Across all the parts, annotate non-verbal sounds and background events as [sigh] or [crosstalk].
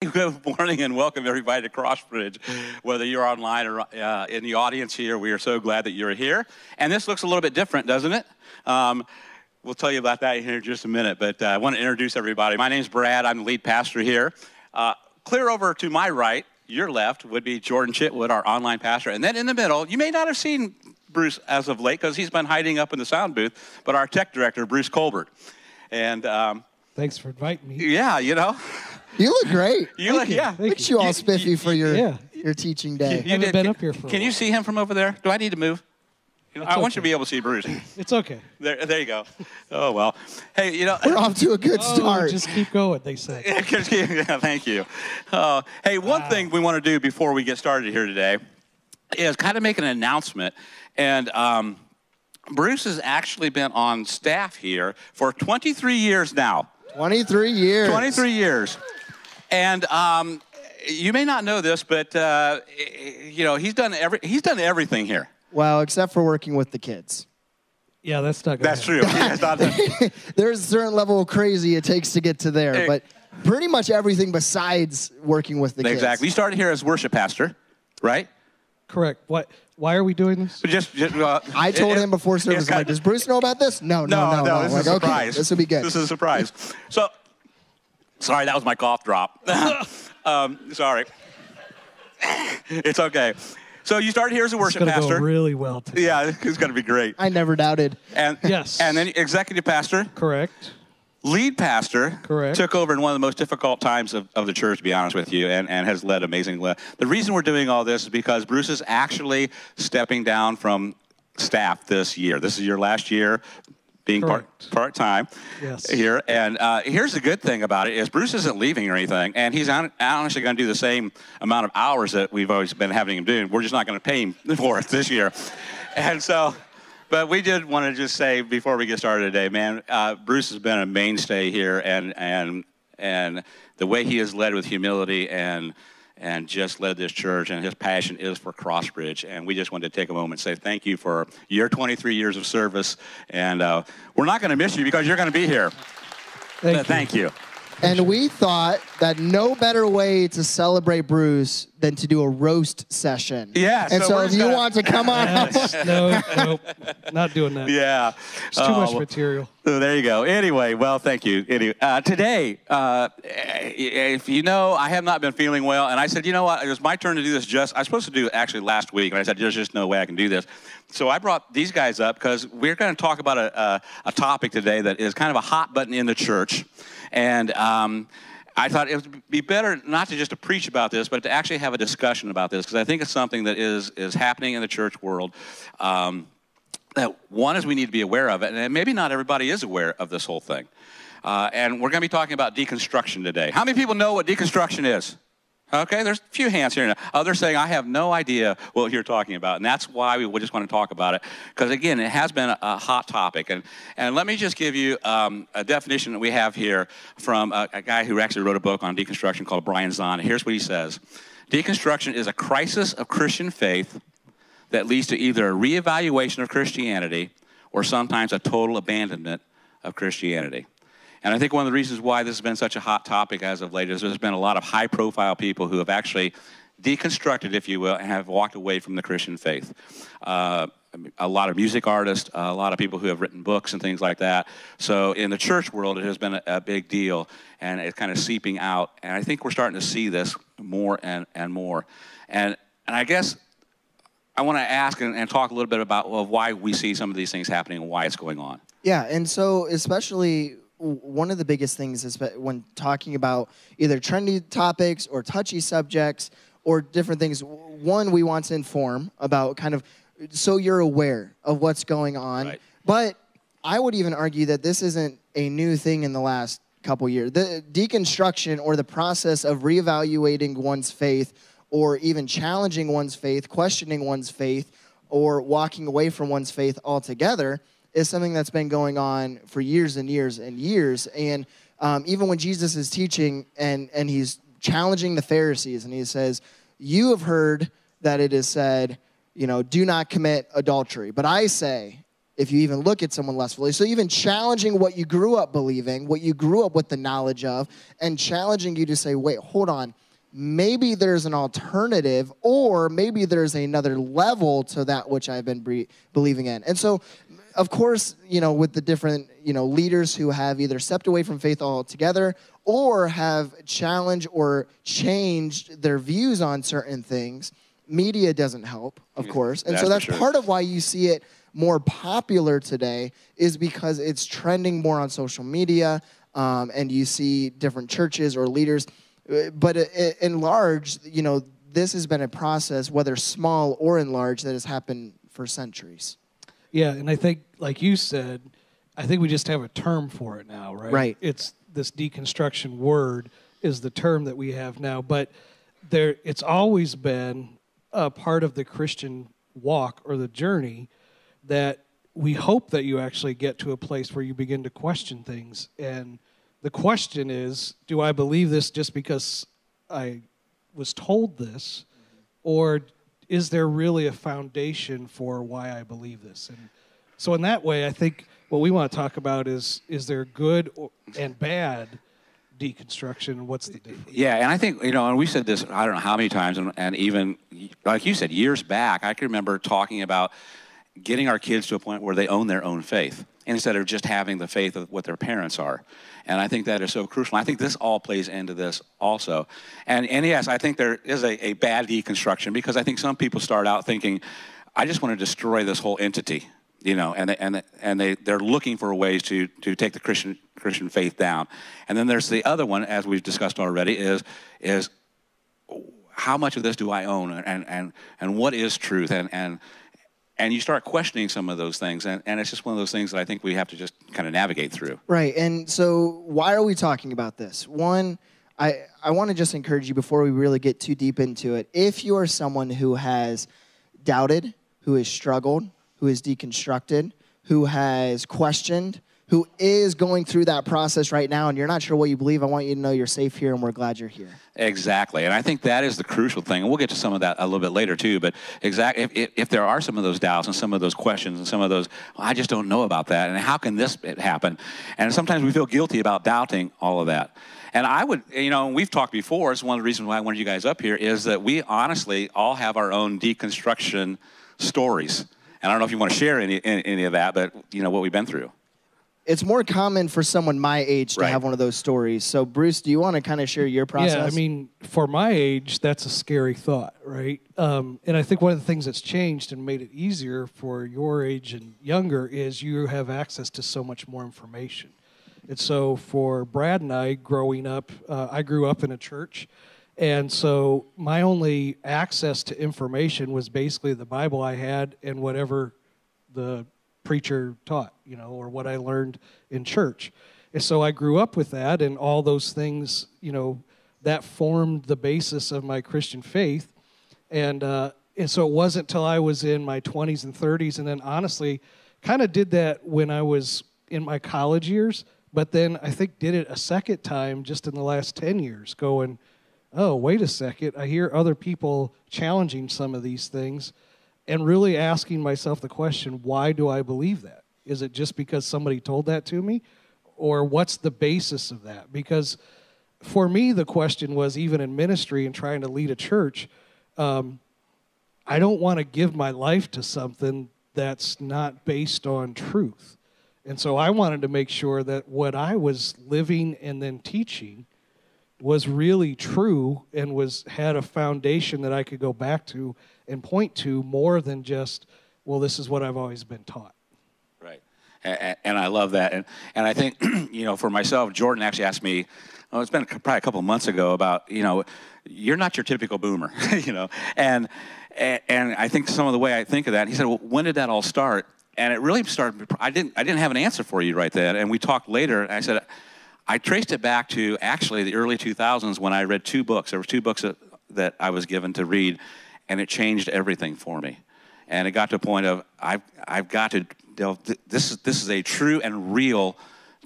Good morning and welcome everybody to Crossbridge. Whether you're online or uh, in the audience here, we are so glad that you're here. And this looks a little bit different, doesn't it? Um, we'll tell you about that here in just a minute, but uh, I want to introduce everybody. My name's Brad, I'm the lead pastor here. Uh, clear over to my right, your left, would be Jordan Chitwood, our online pastor. And then in the middle, you may not have seen Bruce as of late because he's been hiding up in the sound booth, but our tech director, Bruce Colbert. And um, Thanks for inviting me. yeah, you know, You look great. [laughs] you look, yeah. Thank Look at you all spiffy you- for your yeah. your teaching day. You haven't been Can- up here for a Can you see him from over there? Do I need to move? You know, I want you to be able to see Bruce. It's okay. There, there you go. Oh well. Hey, you know. We're off to a good [laughs] Oh, start. just keep going, they say. [laughs] yeah, thank you. Uh, hey, one thing we want to do before we get started here today is kind of make an announcement. And um, Bruce has actually been on staff here for 23 years now. 23 years. 23 years. And um, you may not know this, but uh, you know he's done every he's done everything here. Well, except for working with the kids. Yeah, that's not good. That's true. Not [laughs] There's a certain level of crazy it takes to get to there, Hey. but pretty much everything besides working with the kids. exactly. You started here as worship pastor, right? Correct. What? Why are we doing this? Just, just uh, I told it- him before service, like, does Bruce know about this? No, No, no, no. no, no. this Like, is a okay, surprise. this will be good. This is a surprise. So, sorry, that was my cough drop. [laughs] um, sorry. [laughs] it's okay. So you started here as a It's worship gonna pastor. go really well. Today. yeah, [laughs] it's going to be great. I never doubted. And Yes. and then executive pastor, Correct. lead pastor, Correct. took over in one of the most difficult times of, of the church, to be honest with you, and, and has led amazingly. The reason we're doing all this is because Bruce is actually stepping down from staff this year. This is your last year being part Correct. part time Yes. here. And uh, here's the good thing about it is Bruce isn't leaving or anything, and he's hon- honestly going to do the same amount of hours that we've always been having him do. We're just not going to pay him [laughs] for it this year, and so. But we did want to just say before we get started today, man, uh, Bruce has been a mainstay here, and and and the way he has led with humility and and just led this church, and his passion is for Crossbridge. And we just wanted to take a moment and say thank you for your 23 years of service. And uh, we're not going to miss you because you're going to be here. Thank you. Thank you. And we thought that no better way to celebrate Bruce than to do a roast session. Yeah, And so so, if you gonna- want to come on up, Yes. no, no, not doing that. Yeah. It's too Oh, much well, material. So there you go. Anyway, well, thank you. Anyway, uh, today, uh, if you know, I have not been feeling well, and I said, you know what? It was my turn to do this. Just I was supposed to do it actually last week, and I said, there's just no way I can do this. So I brought these guys up because we're going to talk about a, a, a topic today that is kind of a hot button in the church, and. Um, I thought it would be better not to just to preach about this, but to actually have a discussion about this because I think it's something that is is happening in the church world. Um, that one is we need to be aware of it, and maybe not everybody is aware of this whole thing. Uh, and we're going to be talking about deconstruction today. How many people know what deconstruction is? Okay, there's a few hands here. Others saying, I have no idea what you're talking about. And that's why we just want to talk about it. Because again, it has been a, a hot topic. And, and let me just give you um, a definition that we have here from a, a guy who actually wrote a book on deconstruction called Brian Zahnd. Here's what he says Deconstruction is a crisis of Christian faith that leads to either a reevaluation of Christianity or sometimes a total abandonment of Christianity. And I think one of the reasons why this has been such a hot topic as of late is there's been a lot of high profile people who have actually deconstructed, if you will, and have walked away from the Christian faith. Uh, a lot of music artists, a lot of people who have written books and things like that. So in the church world, it has been a, a big deal, and it's kind of seeping out. And I think we're starting to see this more and, and more. And, and I guess I want to ask and, and talk a little bit about why we see some of these things happening and why it's going on. Yeah, and so especially one of the biggest things is when talking about either trendy topics or touchy subjects or different things. One, we want to inform about kind of so you're aware of what's going on. Right. But I would even argue that this isn't a new thing in the last couple years. The deconstruction or the process of reevaluating one's faith or even challenging one's faith, questioning one's faith, or walking away from one's faith altogether is something that's been going on for years and years and years. And um, even when Jesus is teaching and, and he's challenging the Pharisees and he says, You have heard that it is said, you know, do not commit adultery. But I say, if you even look at someone lustfully. So, even challenging what you grew up believing, what you grew up with the knowledge of, and challenging you to say, wait, hold on, maybe there's an alternative, or maybe there's another level to that which I've been believing in. And so, of course, you know, with the different, you know, leaders who have either stepped away from faith altogether or have challenged or changed their views on certain things, media doesn't help, of course. And That's so that's sure. part of why you see it more popular today is because it's trending more on social media um, and you see different churches or leaders. Uh, But i- in large, you know, this has been a process, whether small or in large, that has happened for centuries. Yeah, and I think, like you said, I think we just have a term for it now, right? Right. It's this deconstruction word is the term that we have now, but there, it's always been a part of the Christian walk or the journey that we hope that you actually get to a place where you begin to question things. And the question is, do I believe this just because I was told this, or is there really a foundation for why I believe this? And so, in that way, I think what we want to talk about is is there good and bad deconstruction, what's the difference? Yeah, and I think you know, and we said this I don't know how many times, and, and even like you said years back, I can remember talking about getting our kids to a point where they own their own faith instead of just having the faith of what their parents are. And I think that is so crucial. I think this all plays into this also. And and yes, I think there is a, a bad deconstruction because I think some people start out thinking, I just want to destroy this whole entity you know, and and and they they're looking for ways to to take the Christian Christian faith down. And then there's the other one, as we've discussed already, is is how much of this do I own, and and and what is truth, and and and you start questioning some of those things, and, and it's just one of those things that I think we have to just kind of navigate through. Right. And so, why are we talking about this? One, I, I want to just encourage you before we really get too deep into it. If you are someone who has doubted, who has struggled, who has deconstructed, who has questioned, who is going through that process right now, and you're not sure what you believe, I want you to know you're safe here and we're glad you're here. Exactly, and I think that is the crucial thing, and we'll get to some of that a little bit later too. But exactly, if, if, there are some of those doubts and some of those questions and some of those, well, I just don't know about that, and how can this happen? And sometimes we feel guilty about doubting all of that. And I would, you know, we've talked before. It's one of the reasons why I wanted you guys up here is that we honestly all have our own deconstruction stories. And I don't know if you want to share any any, any of that, but you know what we've been through. It's more common for someone my age to Right. have one of those stories. So, Bruce, do you want to kind of share your process? Yeah, I mean, for my age, that's a scary thought, right? Um, and I think one of the things that's changed and made it easier for your age and younger is you have access to so much more information. And so for Brad and I growing up, uh, I grew up in a church. And so my only access to information was basically the Bible I had and whatever the preacher taught, you know, or what I learned in church. And so I grew up with that, and all those things, you know, that formed the basis of my Christian faith. And, uh, and so it wasn't till I was in my 20s and 30s, and then honestly, kind of did that when I was in my college years, but then I think did it a second time just in the last 10 years, going, oh, wait a second, I hear other people challenging some of these things and really asking myself the question why do I believe that? Is it just because somebody told that to me? Or what's the basis of that? Because for me, the question was even in ministry and trying to lead a church, um, I don't want to give my life to something that's not based on truth. And so I wanted to make sure that what I was living and then teaching was really true and was had a foundation that I could go back to and point to more than just, well, this is what I've always been taught. Right. And, and I love that. And, and I think, [clears throat] you know, for myself, Jordan actually asked me, it's been probably a couple months ago about, you know, you're not your typical boomer, [laughs] you know. And, and, and I think some of the way I think of that, he said, well, when did that all start? And it really started, I didn't, I didn't have an answer for you right then. And we talked later, and I said, I traced it back to actually the early 2000s when I read two books. There were two books that, that I was given to read, and it changed everything for me. And it got to a point of I've, I've got to delve. This is this is a true and real.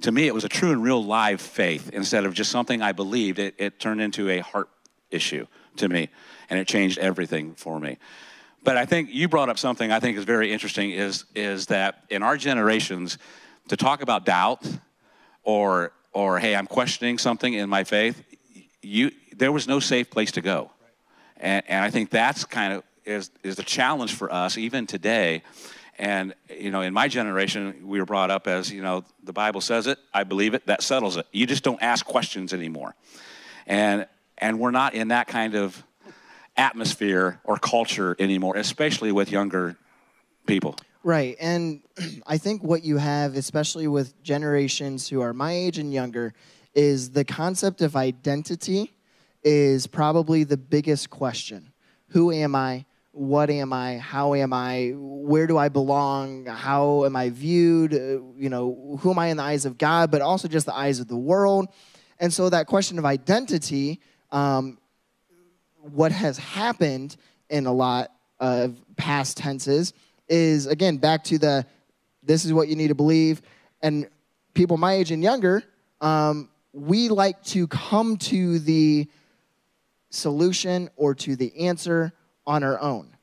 To me, it was a true and real live faith instead of just something I believed. It, it turned into a heart issue to me, and it changed everything for me. But I think you brought up something I think is very interesting is, is that in our generations, to talk about doubt or, or hey, I'm questioning something in my faith, you, there was no safe place to go. And, and I think that's kind of is, is the challenge for us even today. And, you know, in my generation, we were brought up as, you know, the Bible says it, I believe it, that settles it. You just don't ask questions anymore. And, and we're not in that kind of atmosphere or culture anymore, especially with younger people. Right. And [clears throat] I think what you have, especially with generations who are my age and younger, is the concept of identity is probably the biggest question. Who am I? What am I? How am I? Where do I belong? How am I viewed? Uh, you know, who am I in the eyes of God, but also just the eyes of the world? And so that question of identity um, what has happened in a lot of past tenses is again back to the this is what you need to believe. And people my age and younger um, we like to come to the solution or to the answer on our own.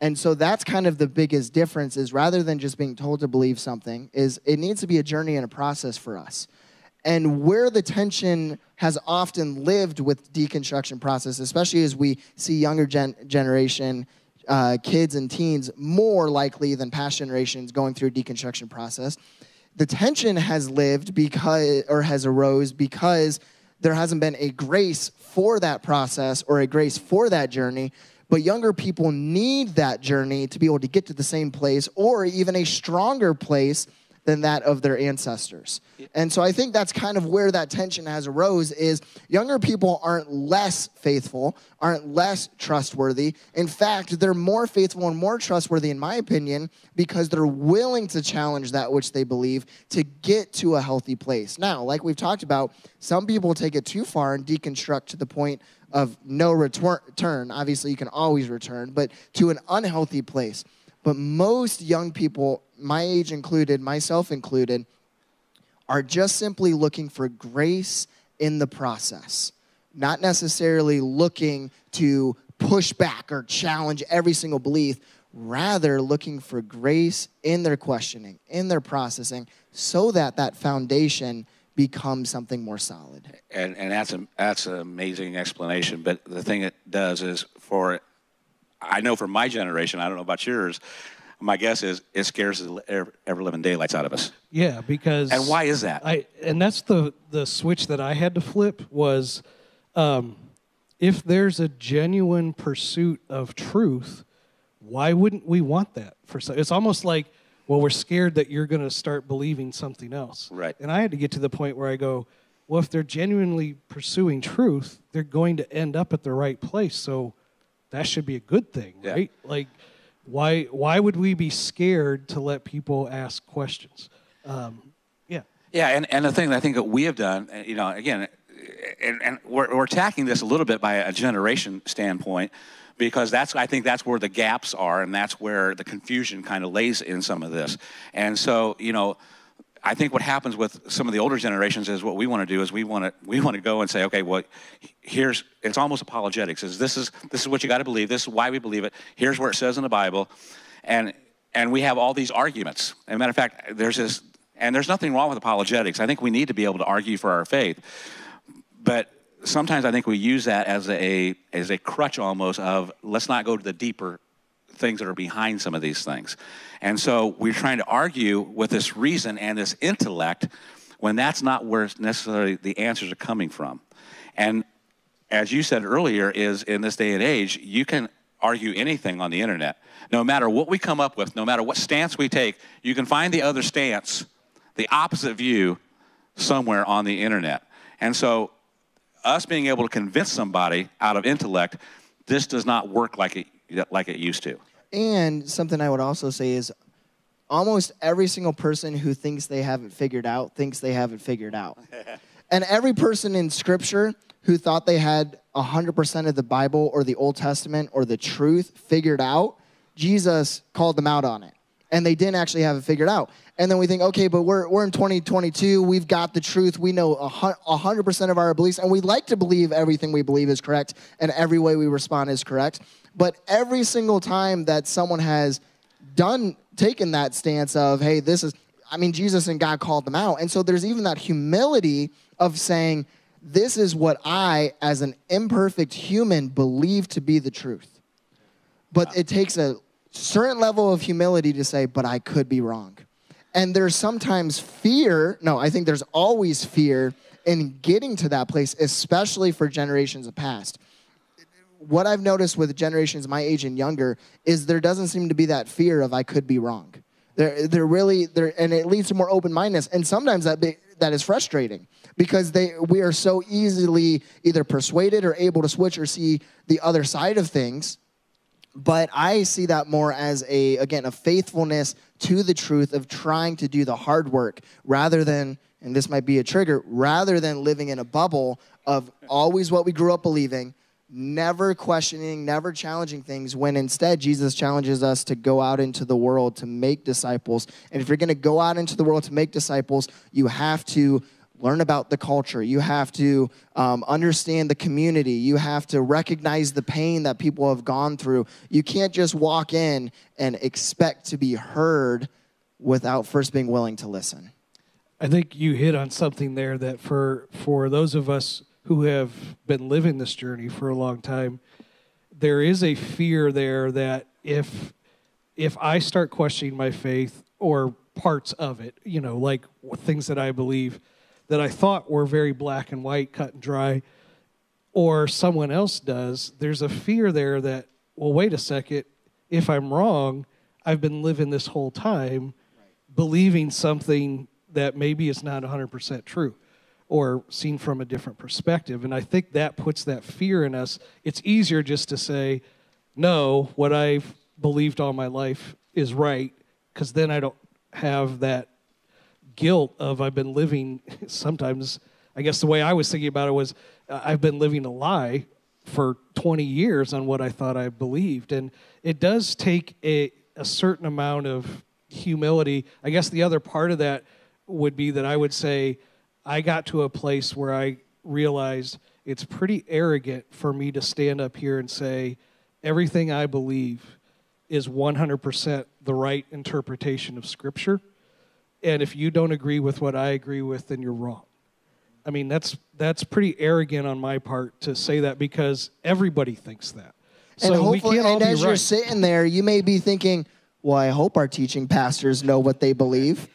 And so that's kind of the biggest difference is rather than just being told to believe something is it needs to be a journey and a process for us. And where the tension has often lived with deconstruction process, especially as we see younger gen- generation uh, kids and teens more likely than past generations going through a deconstruction process. The tension has lived because, or has arose because there hasn't been a grace for that process or a grace for that journey. But younger people need that journey to be able to get to the same place or even a stronger place than that of their ancestors. And so I think that's kind of where that tension has arose is younger people aren't less faithful, aren't less trustworthy. In fact, they're more faithful and more trustworthy in my opinion because they're willing to challenge that which they believe to get to a healthy place. Now, like we've talked about, some people take it too far and deconstruct to the point of no return. Obviously, you can always return, but to an unhealthy place. But most young people, my age included, myself included, are just simply looking for grace in the process, not necessarily looking to push back or challenge every single belief, rather looking for grace in their questioning, in their processing, so that that foundation becomes something more solid. And, and that's, a, that's an amazing explanation. But the thing it does is for I know for my generation, I don't know about yours, my guess is it scares the ever, ever living daylights out of us. Yeah, because and why is that? I and that's the the switch that I had to flip was, um, if there's a genuine pursuit of truth, why wouldn't we want that? For so it's almost like, well, we're scared that you're going to start believing something else. Right. And I had to get to the point where I go, well, if they're genuinely pursuing truth, they're going to end up at the right place. So that should be a good thing, yeah. right? Like, why why would we be scared to let people ask questions? Um, yeah. Yeah, and, and the thing that I think that we have done, you know, again, and, and we're, we're attacking this a little bit by a generation standpoint because that's I think that's where the gaps are and that's where the confusion kind of lays in some of this. And so, you know, I think what happens with some of the older generations is what we want to do is we want to we want to go and say, okay, well, here's it's almost apologetics. Is this is this is what you got to believe. This is why we believe it. Here's where it says in the Bible, and and we have all these arguments. As a matter of fact, there's this, and there's nothing wrong with apologetics. I think we need to be able to argue for our faith, but sometimes I think we use that as a as a crutch almost of let's not go to the deeper things that are behind some of these things. And so we're trying to argue with this reason and this intellect when that's not where necessarily the answers are coming from. And as you said earlier, is in this day and age, you can argue anything on the internet. No matter what we come up with, no matter what stance we take, you can find the other stance, the opposite view, somewhere on the internet. And so, us being able to convince somebody out of intellect, this does not work like it, like it used to. And something I would also say is almost every single person who thinks they haven't figured out thinks they haven't figured out. [laughs] and every person in scripture who thought they had 100% of the Bible or the Old Testament or the truth figured out, Jesus called them out on it. And they didn't actually have it figured out. And then we think, okay, but we're, we're in 2022. We've got the truth. We know 100% of our beliefs, and we like to believe everything we believe is correct, and every way we respond is correct. But every single time that someone has done, taken that stance of, hey, this is, I mean, Jesus and God called them out. And so there's even that humility of saying, this is what I, as an imperfect human, believe to be the truth. But it takes a certain level of humility to say, but I could be wrong. And there's sometimes fear. No, I think there's always fear in getting to that place, especially for generations of past. What I've noticed with generations my age and younger is there doesn't seem to be that fear of I could be wrong. They're, they're really, they're, and it leads to more open mindedness. And sometimes that, be, that is frustrating because they, we are so easily either persuaded or able to switch or see the other side of things but I see that more as a again a faithfulness to the truth of trying to do the hard work rather than and this might be a trigger rather than living in a bubble of always what we grew up believing never questioning never challenging things when instead Jesus challenges us to go out into the world to make disciples. And if you're going to go out into the world to make disciples you have to learn about the culture. You have to um, understand the community. You have to recognize the pain that people have gone through. You can't just walk in and expect to be heard without first being willing to listen. I think you hit on something there that for for those of us who have been living this journey for a long time, there is a fear there that if if I start questioning my faith or parts of it, you know, like things that I believe, that I thought were very black and white, cut and dry, or someone else does, there's a fear there that, well, wait a second, if I'm wrong, I've been living this whole time believing something that maybe is not 100% true or seen from a different perspective. And I think that puts that fear in us. It's easier just to say, no, what I've believed all my life is right, because then I don't have that guilt of I've been living [laughs] sometimes I guess the way I was thinking about it was uh, I've been living a lie for 20 years on what I thought I believed. And it does take a, a certain amount of humility. I guess the other part of that would be that I would say I got to a place where I realized it's pretty arrogant for me to stand up here and say everything I believe is 100% the right interpretation of scripture and if you don't agree with what I agree with, then you're wrong. I mean, that's that's pretty arrogant on my part to say that because everybody thinks that. So And hopefully, and as right. you're sitting there, you may be thinking, "Well, I hope our teaching pastors know what they believe."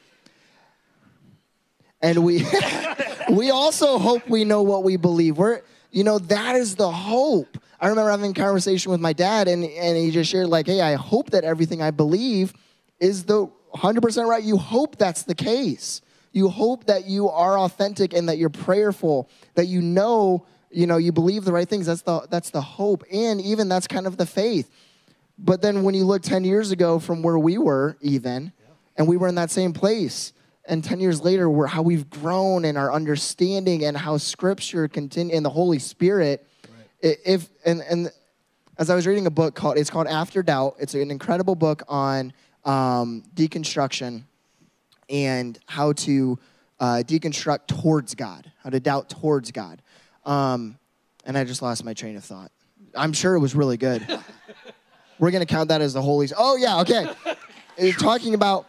And we [laughs] we also hope we know what we believe. We're you know that is the hope. I remember having a conversation with my dad, and and he just shared like, "Hey, I hope that everything I believe is the 100% right. You hope that's the case. You hope that you are authentic and that you're prayerful, that you know, you know, you believe the right things. That's the that's the hope. And even that's kind of the faith. But then when you look 10 years ago from where we were even, and we were in that same place, and 10 years later, we're how we've grown in our understanding and how scripture continue and the Holy Spirit. Right. If and and as I was reading a book called it's called After Doubt. It's an incredible book on um, deconstruction and how to uh, deconstruct towards God, how to doubt towards God. Um, and I just lost my train of thought. I'm sure it was really good. [laughs] We're going to count that as the Holy. Oh, yeah, okay. It's talking about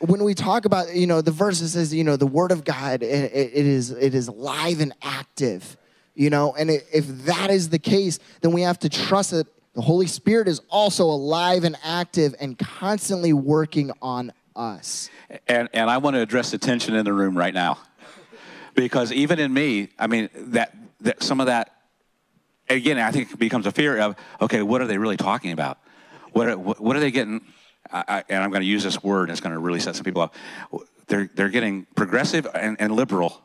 when we talk about, you know, the verse that says, you know, the word of God, it, it is, it is live and active, you know, and it, if that is the case, then we have to trust that the Holy Spirit is also alive and active and constantly working on us. And, and I want to address the tension in the room right now. Because even in me, I mean, that, that some of that, again, I think becomes a fear of, okay, what are they really talking about? What are, what are they getting? I, I, and I'm going to use this word, and it's going to really set some people up. They're, they're getting progressive and, and liberal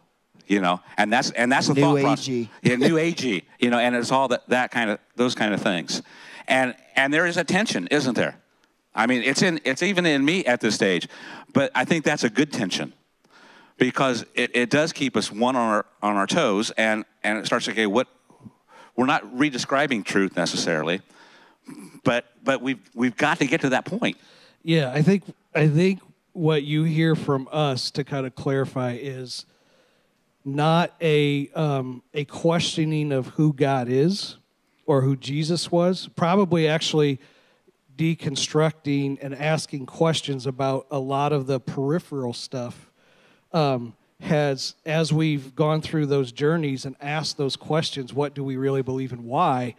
you know, and that's and that's the new thought agey. Yeah, new agey, you know, and it's all that that kind of those kind of things, and and there is a tension, isn't there? I mean, it's in it's even in me at this stage, but I think that's a good tension because it, it does keep us one on our on our toes, and and it starts to okay, what we're not redescribing truth necessarily, but but we've we've got to get to that point. Yeah, I think I think what you hear from us to kind of clarify is not a um, a questioning of who God is or who Jesus was. Probably actually deconstructing and asking questions about a lot of the peripheral stuff um, has as we've gone through those journeys and asked those questions what do we really believe and why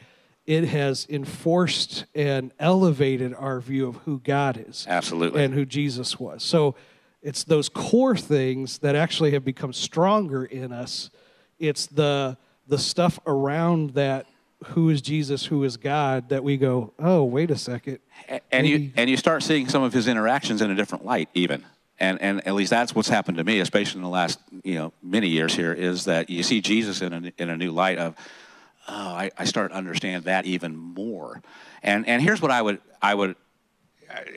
it has enforced and elevated our view of who god is Absolutely. and who jesus was so it's those core things that actually have become stronger in us. It's the the stuff around that who is jesus who is god that we go oh wait a second. And you and you start seeing some of his interactions in a different light even. And and at least that's what's happened to me especially in the last you know many years here is that you see jesus in a, in a new light of oh I, I start to understand that even more. And and here's what i would i would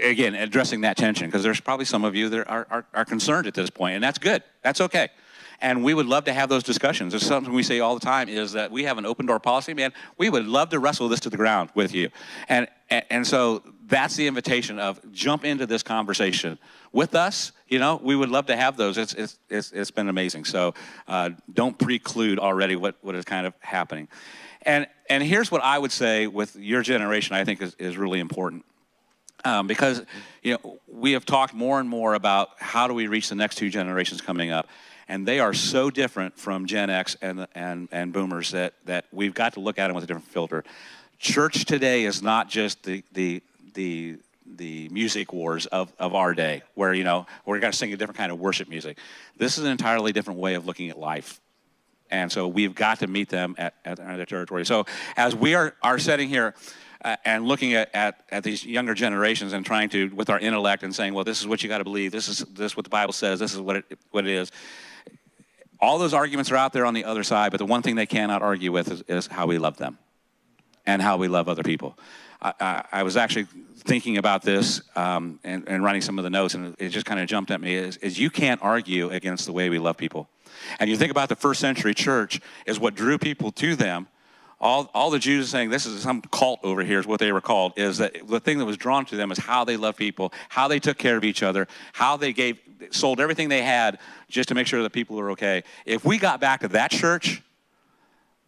again addressing that tension because there's probably some of you that are, are, are concerned at this point and that's good. That's okay. And we would love to have those discussions. It's something we say all the time is that we have an open door policy man. We would love to wrestle this to the ground with you. And and, so that's the invitation of jump into this conversation with us. You know we would love to have those. It's it's it's, it's been amazing. So uh, don't preclude already what what is kind of happening. And and here's what i would say with your generation i think is, is really important um, because you know we have talked more and more about how do we reach the next two generations coming up, and they are so different from Gen X and and and Boomers that that we've got to look at them with a different filter. Church today is not just the the the the music wars of, of our day, where you know we're going to sing a different kind of worship music. This is an entirely different way of looking at life and so we've got to meet them at, at their territory. So as we are, are sitting here uh, and looking at, at, at these younger generations and trying to, with our intellect and saying, well, this is what you got to believe, this is this is what the Bible says, this is what it, what it is. All those arguments are out there on the other side, but the one thing they cannot argue with is, is how we love them and how we love other people. I, I, I was actually thinking about this um, and, and writing some of the notes, and it just kind of jumped at me is, is you can't argue against the way we love people. And you think about the first century church is what drew people to them. All, all the Jews are saying this is some cult over here is what they were called is that the thing that was drawn to them is how they love people, how they took care of each other, how they gave sold everything they had just to make sure that people were okay. If we got back to that church,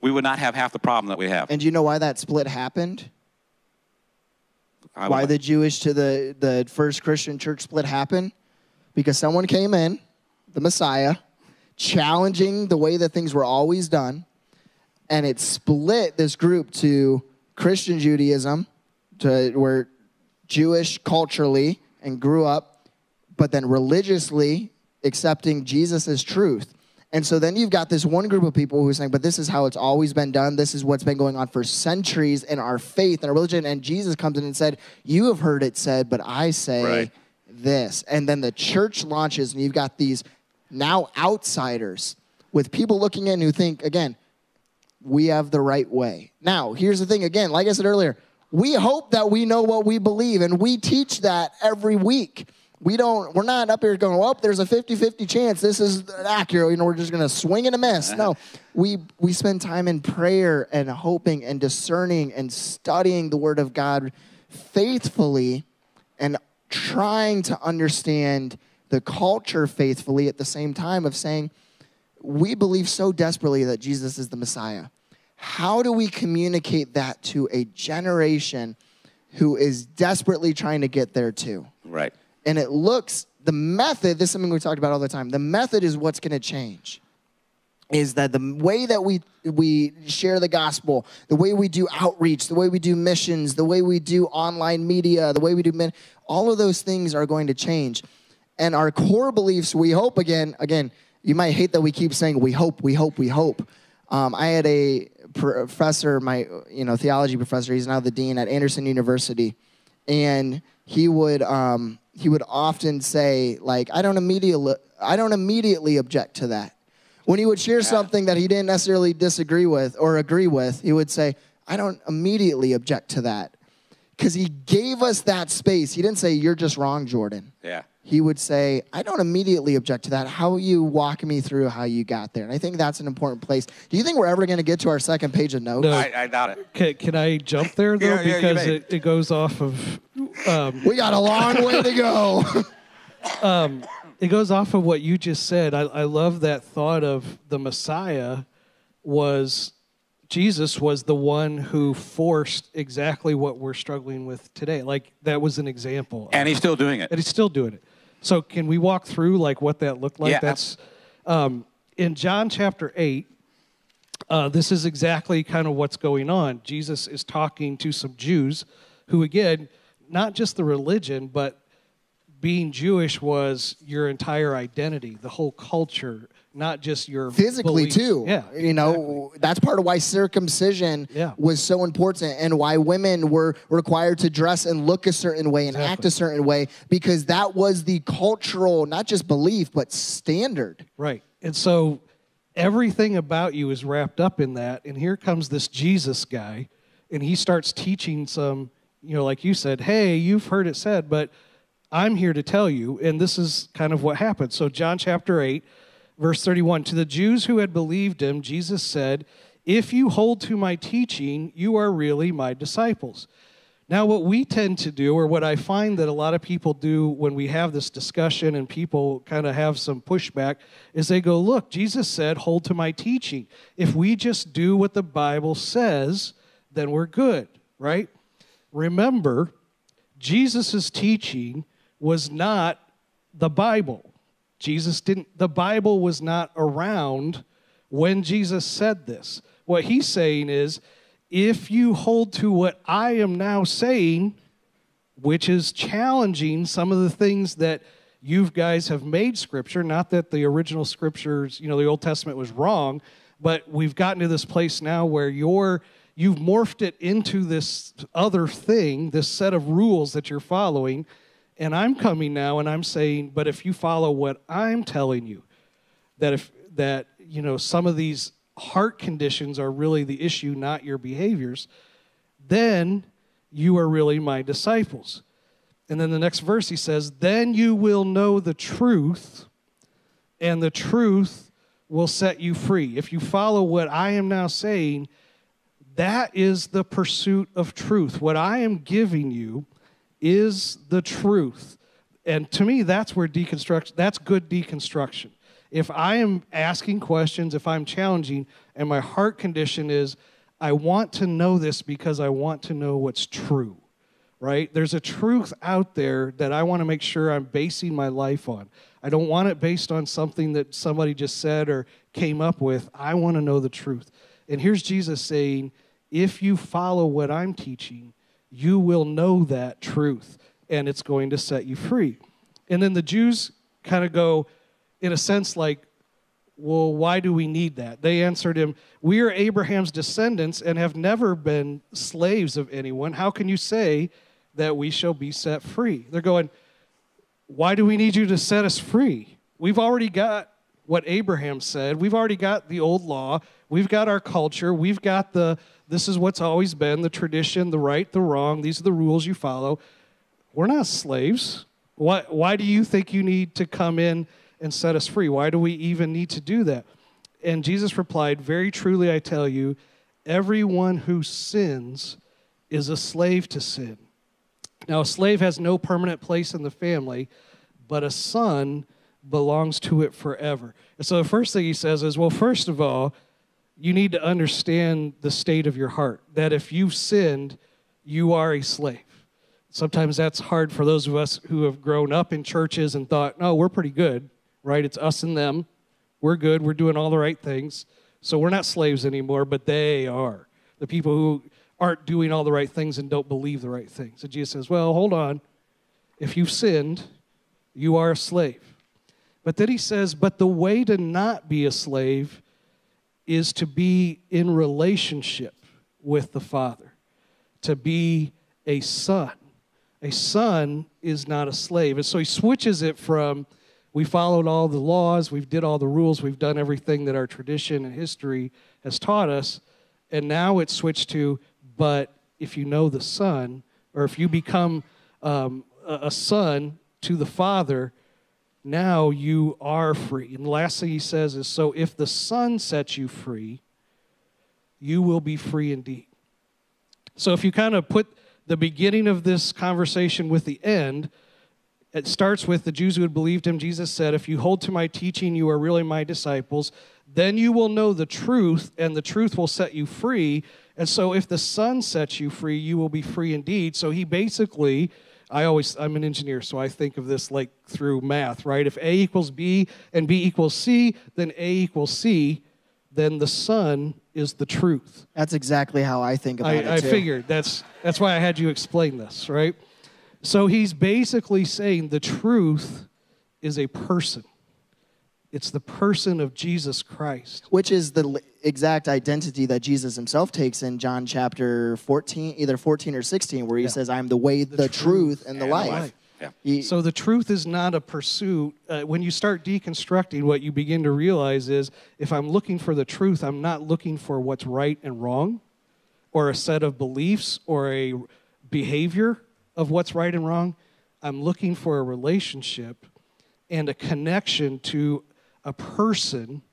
we would not have half the problem that we have. And do you know why that split happened? Why the Jewish to the, the first Christian church split happened? Because someone came in, the Messiah, challenging the way that things were always done, and it split this group to Christian Judaism, to where Jewish culturally and grew up, but then religiously accepting Jesus as truth. And so then you've got this one group of people who are saying, but this is how it's always been done. This is what's been going on for centuries in our faith and our religion. And Jesus comes in and said, You have heard it said, but I say Right. this. And then the church launches, and you've got these now outsiders with people looking in who think, again, we have the right way. Now, here's the thing again, like I said earlier, we hope that we know what we believe, and we teach that every week. We don't, we're not up here going, well, there's a 50 50 chance this is accurate. You know, we're just going to swing and a miss. Uh-huh. No, we, we spend time in prayer and hoping and discerning and studying the Word of God faithfully and trying to understand the culture faithfully at the same time of saying, we believe so desperately that Jesus is the Messiah. How do we communicate that to a generation who is desperately trying to get there too? right. And it looks, the method, this is something we talked about all the time, the method is what's going to change. Is that the way that we, we share the gospel, the way we do outreach, the way we do missions, the way we do online media, the way we do men, all of those things are going to change. And our core beliefs, we hope again, again, you might hate that we keep saying we hope, we hope, we hope. Um, I had a professor, my you know theology professor. He's now the dean at Anderson University, and he would um, he would often say like, I don't immediately I don't immediately object to that. When he would share something that he didn't necessarily disagree with or agree with, he would say, I don't immediately object to that, because he gave us that space. He didn't say you're just wrong, Jordan Yeah. He would say, I don't immediately object to that. How you walk me through how you got there? And I think that's an important place. Do you think we're ever going to get to our second page of notes? No. I, I doubt it. Can, can I jump there though? Yeah, yeah, you because may. it, it goes off of um, we got a long way to go. [laughs] Um, it goes off of what you just said. I, I love that thought of the Messiah was Jesus was the one who forced exactly what we're struggling with today. Like that was an example. And he's still doing it. and he's still doing it. So can we walk through like what that looked like? Yeah. That's um, in John chapter eight. Uh, this is exactly kind of what's going on. Jesus is talking to some Jews who, again, not just the religion, but being Jewish was your entire identity, the whole culture, not just your physically beliefs. too. Yeah, you know that's part of why circumcision Yeah. was so important and why women were required to dress and look a certain way and act a certain way because that was the cultural, not just belief, but standard. Right. And so everything about you is wrapped up in that. And here comes this Jesus guy, and he starts teaching some, you know, like you said, hey, you've heard it said, but I'm here to tell you. And this is kind of what happened. So, John chapter 8, verse 31 To the Jews who had believed him, Jesus said, If you hold to my teaching, you are really my disciples. Now, what we tend to do, or what I find that a lot of people do when we have this discussion and people kind of have some pushback, is they go, Look, Jesus said, hold to my teaching. If we just do what the Bible says, then we're good, right? Remember, Jesus' teaching was not the Bible. Jesus didn't, the Bible was not around when Jesus said this. What he's saying is, if you hold to what I am now saying, which is challenging some of the things that you guys have made scripture, not that the original scriptures, you know, the Old Testament was wrong, but we've gotten to this place now where you're you've morphed it into this other thing, this set of rules that you're following, and I'm coming now and I'm saying, but if you follow what I'm telling you, that if that you know some of these heart conditions are really the issue not your behaviors then you are really my disciples. And then the next verse he says then you will know the truth and the truth will set you free. If you follow what i am now saying that is the pursuit of truth. What i am giving you is the truth. And to me that's where deconstruction that's good deconstruction. If i am asking questions if i'm challenging and my heart condition is i want to know this because i want to know what's true right? There's a truth out there that i want to make sure i'm basing my life on. I don't want it based on something that somebody just said or came up with. I want to know the truth. And here's jesus saying if you follow what i'm teaching you will know that truth and it's going to set you free. And then the jews kind of go in a sense like well why do we need that? They answered him we are abraham's descendants and have never been slaves of anyone. How can you say that we shall be set free? They're going why do we need you to set us free? We've already got what abraham said we've already got the old law we've got our culture we've got the this is what's always been the tradition the right the wrong these are the rules you follow we're not slaves. Why, why do you think you need to come in and set us free? Why do we even need to do that? And Jesus replied, Very truly I tell you, everyone who sins is a slave to sin. Now, a slave has no permanent place in the family, but a son belongs to it forever. And so the first thing he says is, Well, first of all, you need to understand the state of your heart, that if you've sinned, you are a slave. Sometimes that's hard for those of us who have grown up in churches and thought, no, we're pretty good, right? It's us and them. We're good. We're doing all the right things. So we're not slaves anymore, but they are. The people who aren't doing all the right things and don't believe the right things. And Jesus says, well, hold on. If you've sinned, you are a slave. But then he says, but the way to not be a slave is to be in relationship with the Father, to be a son. A son is not a slave. And so he switches it from we followed all the laws, we've did all the rules, we've done everything that our tradition and history has taught us, and now it's switched to but if you know the son, or if you become um, a a son to the father, now you are free. And the last thing he says is so if the son sets you free, you will be free indeed. So if you kind of put the beginning of this conversation with the end, it starts with the Jews who had believed him. Jesus said, If you hold to my teaching, you are really my disciples. Then you will know the truth, and the truth will set you free. And so, if the Son sets you free, you will be free indeed. So, he basically, I always, I'm an engineer, so I think of this like through math, right? If A equals B and B equals C, then A equals C, then the son is the truth. That's exactly how I think about I, it. I too. figured that's that's why I had you explain this, right? So he's basically saying the truth is a person. It's the person of Jesus Christ. which is the exact identity that Jesus himself takes in John chapter 14, either 14 or 16, where he Yeah. says, I'm the way, the, truth, truth and the And life. Yeah. He- So the truth is not a pursuit. Uh, when you start deconstructing, what you begin to realize is if I'm looking for the truth, I'm not looking for what's right and wrong, or a set of beliefs or a behavior of what's right and wrong. I'm looking for a relationship and a connection to a person.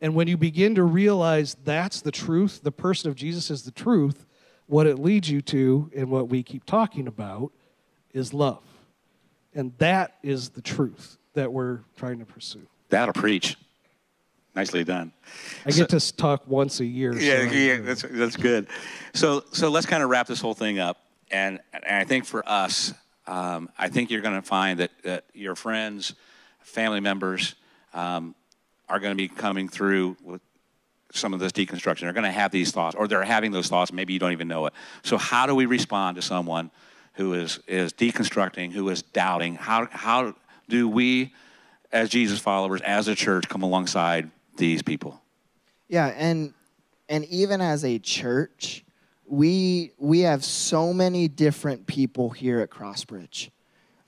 And when you begin to realize that's the truth, the person of Jesus is the truth, what it leads you to, and what we keep talking about, is love. And that is the truth that we're trying to pursue. That'll preach. Nicely done. I get to talk once a year. Yeah, I'm- yeah, that's that's good. So so let's kind of wrap this whole thing up, and and I think for us, um, I think you're going to find that that your friends, family members, um, are going to be coming through with some of this deconstruction. They're going to have these thoughts, or they're having those thoughts. Maybe you don't even know it. So how do we respond to someone who is is deconstructing, who is doubting? How how do we, as Jesus followers, as a church, come alongside these people? Yeah, and and even as a church, we we have so many different people here at Crossbridge.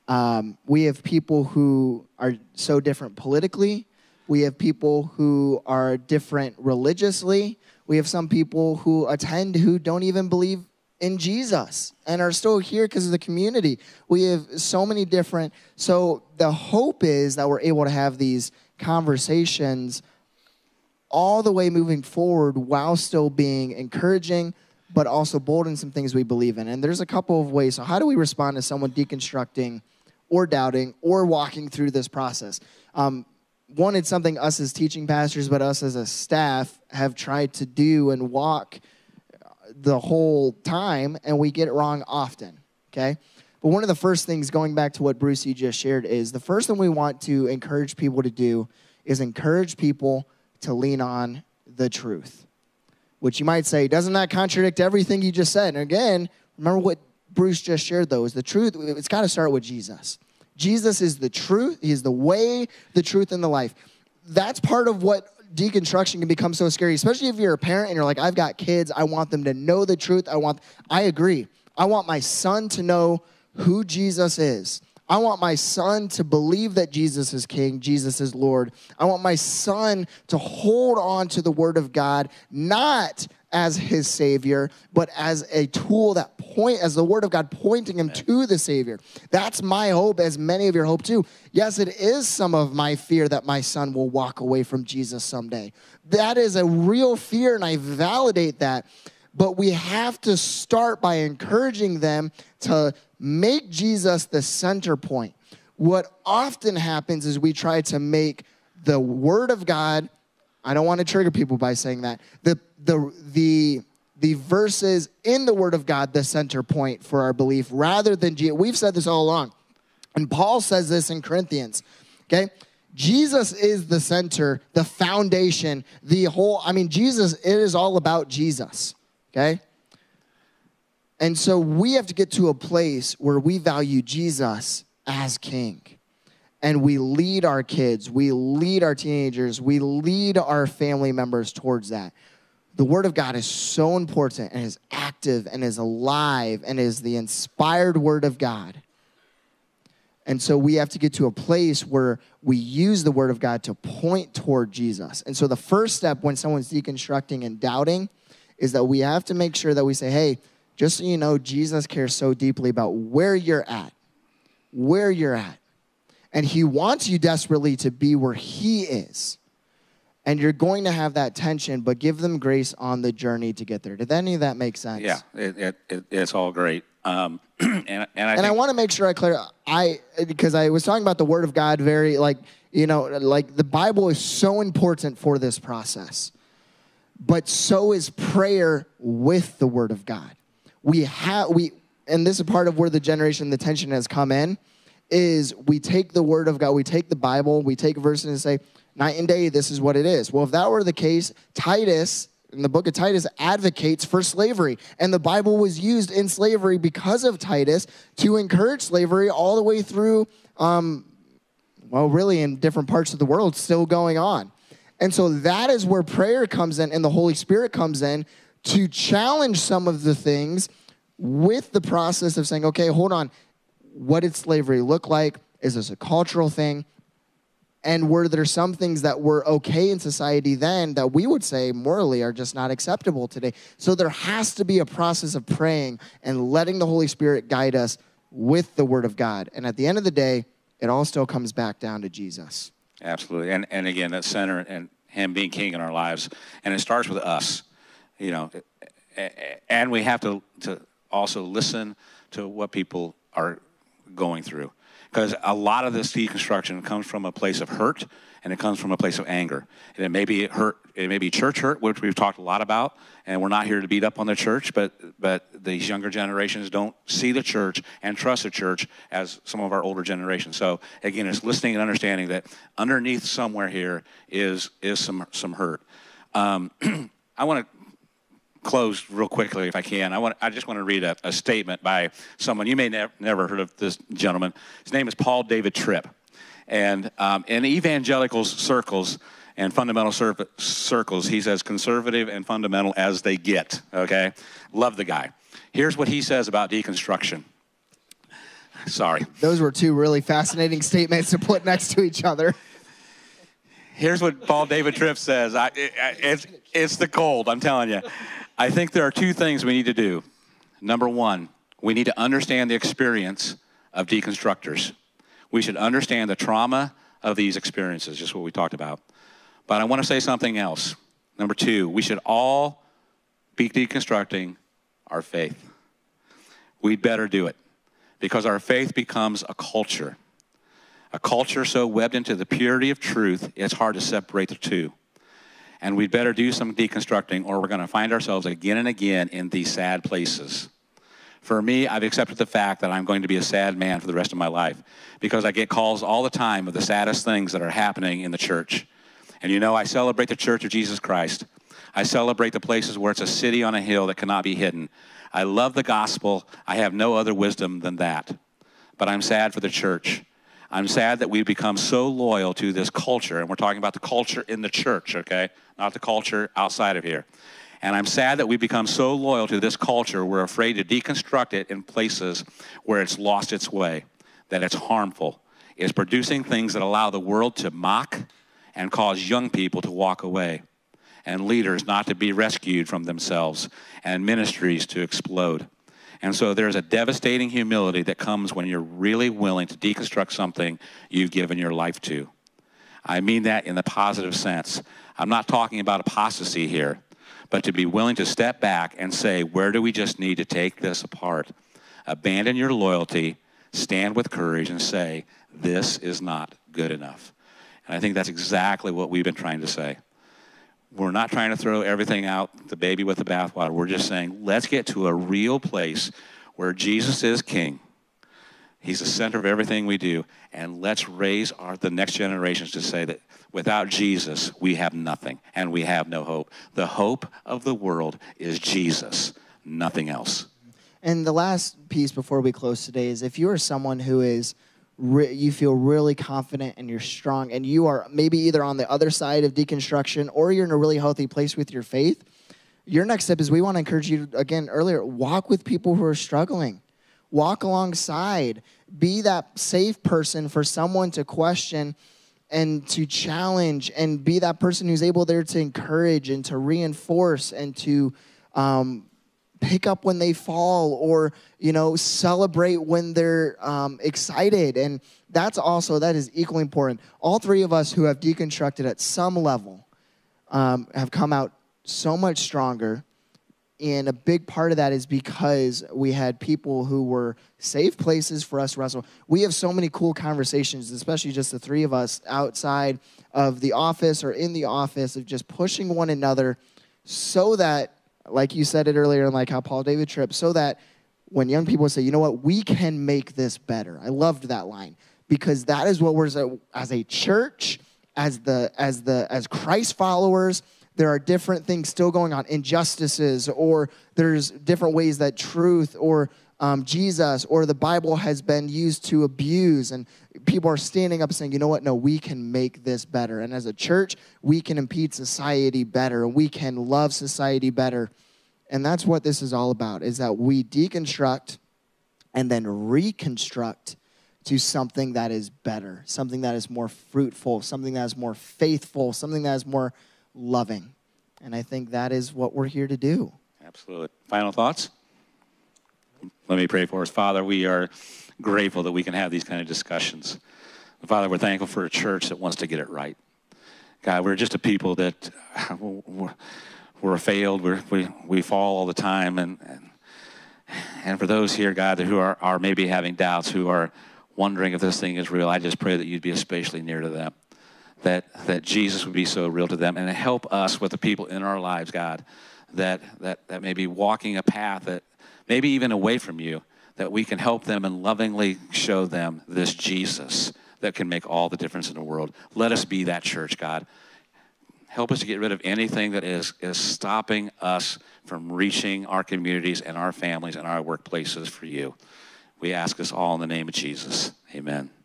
Um, we have people who are so different politically. We have people who are different religiously. We have some people who attend who don't even believe in Jesus and are still here because of the community. We have so many different. So the hope is that we're able to have these conversations all the way moving forward while still being encouraging, but also bold in some things we believe in. And there's a couple of ways. So, how do we respond to someone deconstructing or doubting or walking through this process? Um, one, it's something us as teaching pastors, but us as a staff have tried to do and walk the whole time, and we get it wrong often. Okay? But one of the first things, going back to what Bruce you just shared, is the first thing we want to encourage people to do is encourage people to lean on the truth. Which you might say, doesn't that contradict everything you just said? And again, remember what Bruce just shared, though, is the truth. It's got to start with Jesus. Jesus is the truth. He is the way, the truth, and the life. That's part of what deconstruction can become so scary, especially if you're a parent and you're like, I've got kids. I want them to know the truth. I want, I agree. I want my son to know who Jesus is. I want my son to believe that Jesus is king, Jesus is Lord. I want my son to hold on to the word of God, not as his savior, but as a tool that point as the word of God pointing him to the savior. That's my hope as many of your hope too. Yes, it is some of my fear that my son will walk away from Jesus someday. That is a real fear and I validate that. But we have to start by encouraging them to make Jesus the center point. What often happens is we try to make the word of God I don't want to trigger people by saying that. The the the the verses in the word of God the center point for our belief rather than Je- we've said this all along. And Paul says this in Corinthians. Okay? Jesus is the center, the foundation, the whole I mean Jesus it is all about Jesus. Okay? And so we have to get to a place where we value Jesus as king and we lead our kids, we lead our teenagers, we lead our family members towards that. The Word of God is so important and is active and is alive and is the inspired Word of God. And so we have to get to a place where we use the Word of God to point toward Jesus. And so the first step when someone's deconstructing and doubting is that we have to make sure that we say, hey, just so you know, Jesus cares so deeply about where you're at, where you're at and he wants you desperately to be where he is. And you're going to have that tension, but give them grace on the journey to get there. Did any of that make sense? Yeah, it, it, it, it's all great. Um, [clears throat] and and I, and I want to make sure I clear I because I was talking about the word of God very like you know like the Bible is so important for this process. But so is prayer with the word of God. We have we and this is part of where the generation the tension has come in is we take the word of God, we take the Bible, we take a verse and say night and day this is what it is. Well, if that were the case, Titus in the book of Titus advocates for slavery. And the Bible was used in slavery because of Titus to encourage slavery all the way through, um, well, really in different parts of the world, still going on. And so that is where prayer comes in and the Holy Spirit comes in to challenge some of the things with the process of saying, okay, hold on, what did slavery look like? Is this a cultural thing? and were there some things that were okay in society then that we would say morally are just not acceptable today so there has to be a process of praying and letting the holy spirit guide us with the word of god and at the end of the day it all still comes back down to jesus Absolutely. And, and again, that center and Him being King in our lives. And it starts with us, you know. And we have to, to also listen to what people are going through. Because a lot of this deconstruction comes from a place of hurt and it comes from a place of anger. And it may be hurt, it may be church hurt, which we've talked a lot about, and we're not here to beat up on the church, but but these younger generations don't see the church and trust the church as some of our older generations. So again, it's listening and understanding that underneath somewhere here is is some some hurt. Um, [clears throat] I want to close real quickly if I can. I want I just want to read a, a statement by someone you may nev- never heard of this gentleman. His name is Paul David Tripp. And um, in evangelical circles and fundamental cir- circles, he's as conservative and fundamental as they get, okay? Love the guy. Here's what he says about deconstruction. Sorry. those were two really fascinating statements to put next to each other Here's what Paul David Tripp says. I, it, it's, it's the cold, I'm telling you. I think there are two things we need to do. Number one, we need to understand the experience of deconstructors. We should understand the trauma of these experiences, just what we talked about. But I want to say something else. Number two, we should all be deconstructing our faith. We'd better do it because our faith becomes a culture. A culture so webbed into the purity of truth, it's hard to separate the two. And we'd better do some deconstructing, or we're going to find ourselves again and again in these sad places. For me, I've accepted the fact that I'm going to be a sad man for the rest of my life because I get calls all the time of the saddest things that are happening in the church. And you know, I celebrate the church of Jesus Christ. I celebrate the places where it's a city on a hill that cannot be hidden. I love the gospel. I have no other wisdom than that. But I'm sad for the church. I'm sad that we've become so loyal to this culture, and we're talking about the culture in the church, okay? Not the culture outside of here. And I'm sad that we've become so loyal to this culture, we're afraid to deconstruct it in places where it's lost its way, that it's harmful. It's producing things that allow the world to mock and cause young people to walk away, and leaders not to be rescued from themselves, and ministries to explode. And so there's a devastating humility that comes when you're really willing to deconstruct something you've given your life to. I mean that in the positive sense. I'm not talking about apostasy here, but to be willing to step back and say, where do we just need to take this apart? Abandon your loyalty, stand with courage, and say, this is not good enough. And I think that's exactly what we've been trying to say. We're not trying to throw everything out, the baby with the bathwater. We're just saying, let's get to a real place where Jesus is king. He's the center of everything we do. And let's raise our, the next generations to say that without Jesus, we have nothing and we have no hope. The hope of the world is Jesus, nothing else. And the last piece before we close today is if you are someone who is re- you feel really confident and you're strong and you are maybe either on the other side of deconstruction or you're in a really healthy place with your faith, your next step is we want to encourage you again earlier walk with people who are struggling. Walk alongside. Be that safe person for someone to question and to challenge and be that person who's able there to encourage and to reinforce and to um, pick up when they fall or you know celebrate when they're um, excited and that's also that is equally important all three of us who have deconstructed at some level um, have come out so much stronger. And a big part of that is because we had people who were safe places for us to wrestle. We have so many cool conversations, especially just the three of us outside of the office or in the office, of just pushing one another so that, like you said it earlier, and like how Paul David Tripp, so that when young people say, you know what, we can make this better. I loved that line because that is what we're as a church, as the as the as Christ followers there are different things still going on, injustices, or there's different ways that truth or um, Jesus or the Bible has been used to abuse. And people are standing up saying, you know what? No, we can make this better. And as a church, we can impede society better and we can love society better. And that's what this is all about is that we deconstruct and then reconstruct to something that is better, something that is more fruitful, something that is more faithful, something that is more loving. And I think that is what we're here to do. Absolutely. Final thoughts? Let me pray for us. Father, we are grateful that we can have these kind of discussions. Father, we're thankful for a church that wants to get it right. God, we're just a people that [sighs] we're, failed. We're, we, we fall all the time. And, and, and for those here, God, who are, are maybe having doubts, who are wondering if this thing is real, I just pray that you'd be especially near to them that, that Jesus would be so real to them and help us with the people in our lives, God, that, that, that may be walking a path that maybe even away from you, that we can help them and lovingly show them this Jesus that can make all the difference in the world. Let us be that church, God. Help us to get rid of anything that is, is stopping us from reaching our communities and our families and our workplaces for you. We ask us all in the name of Jesus. Amen.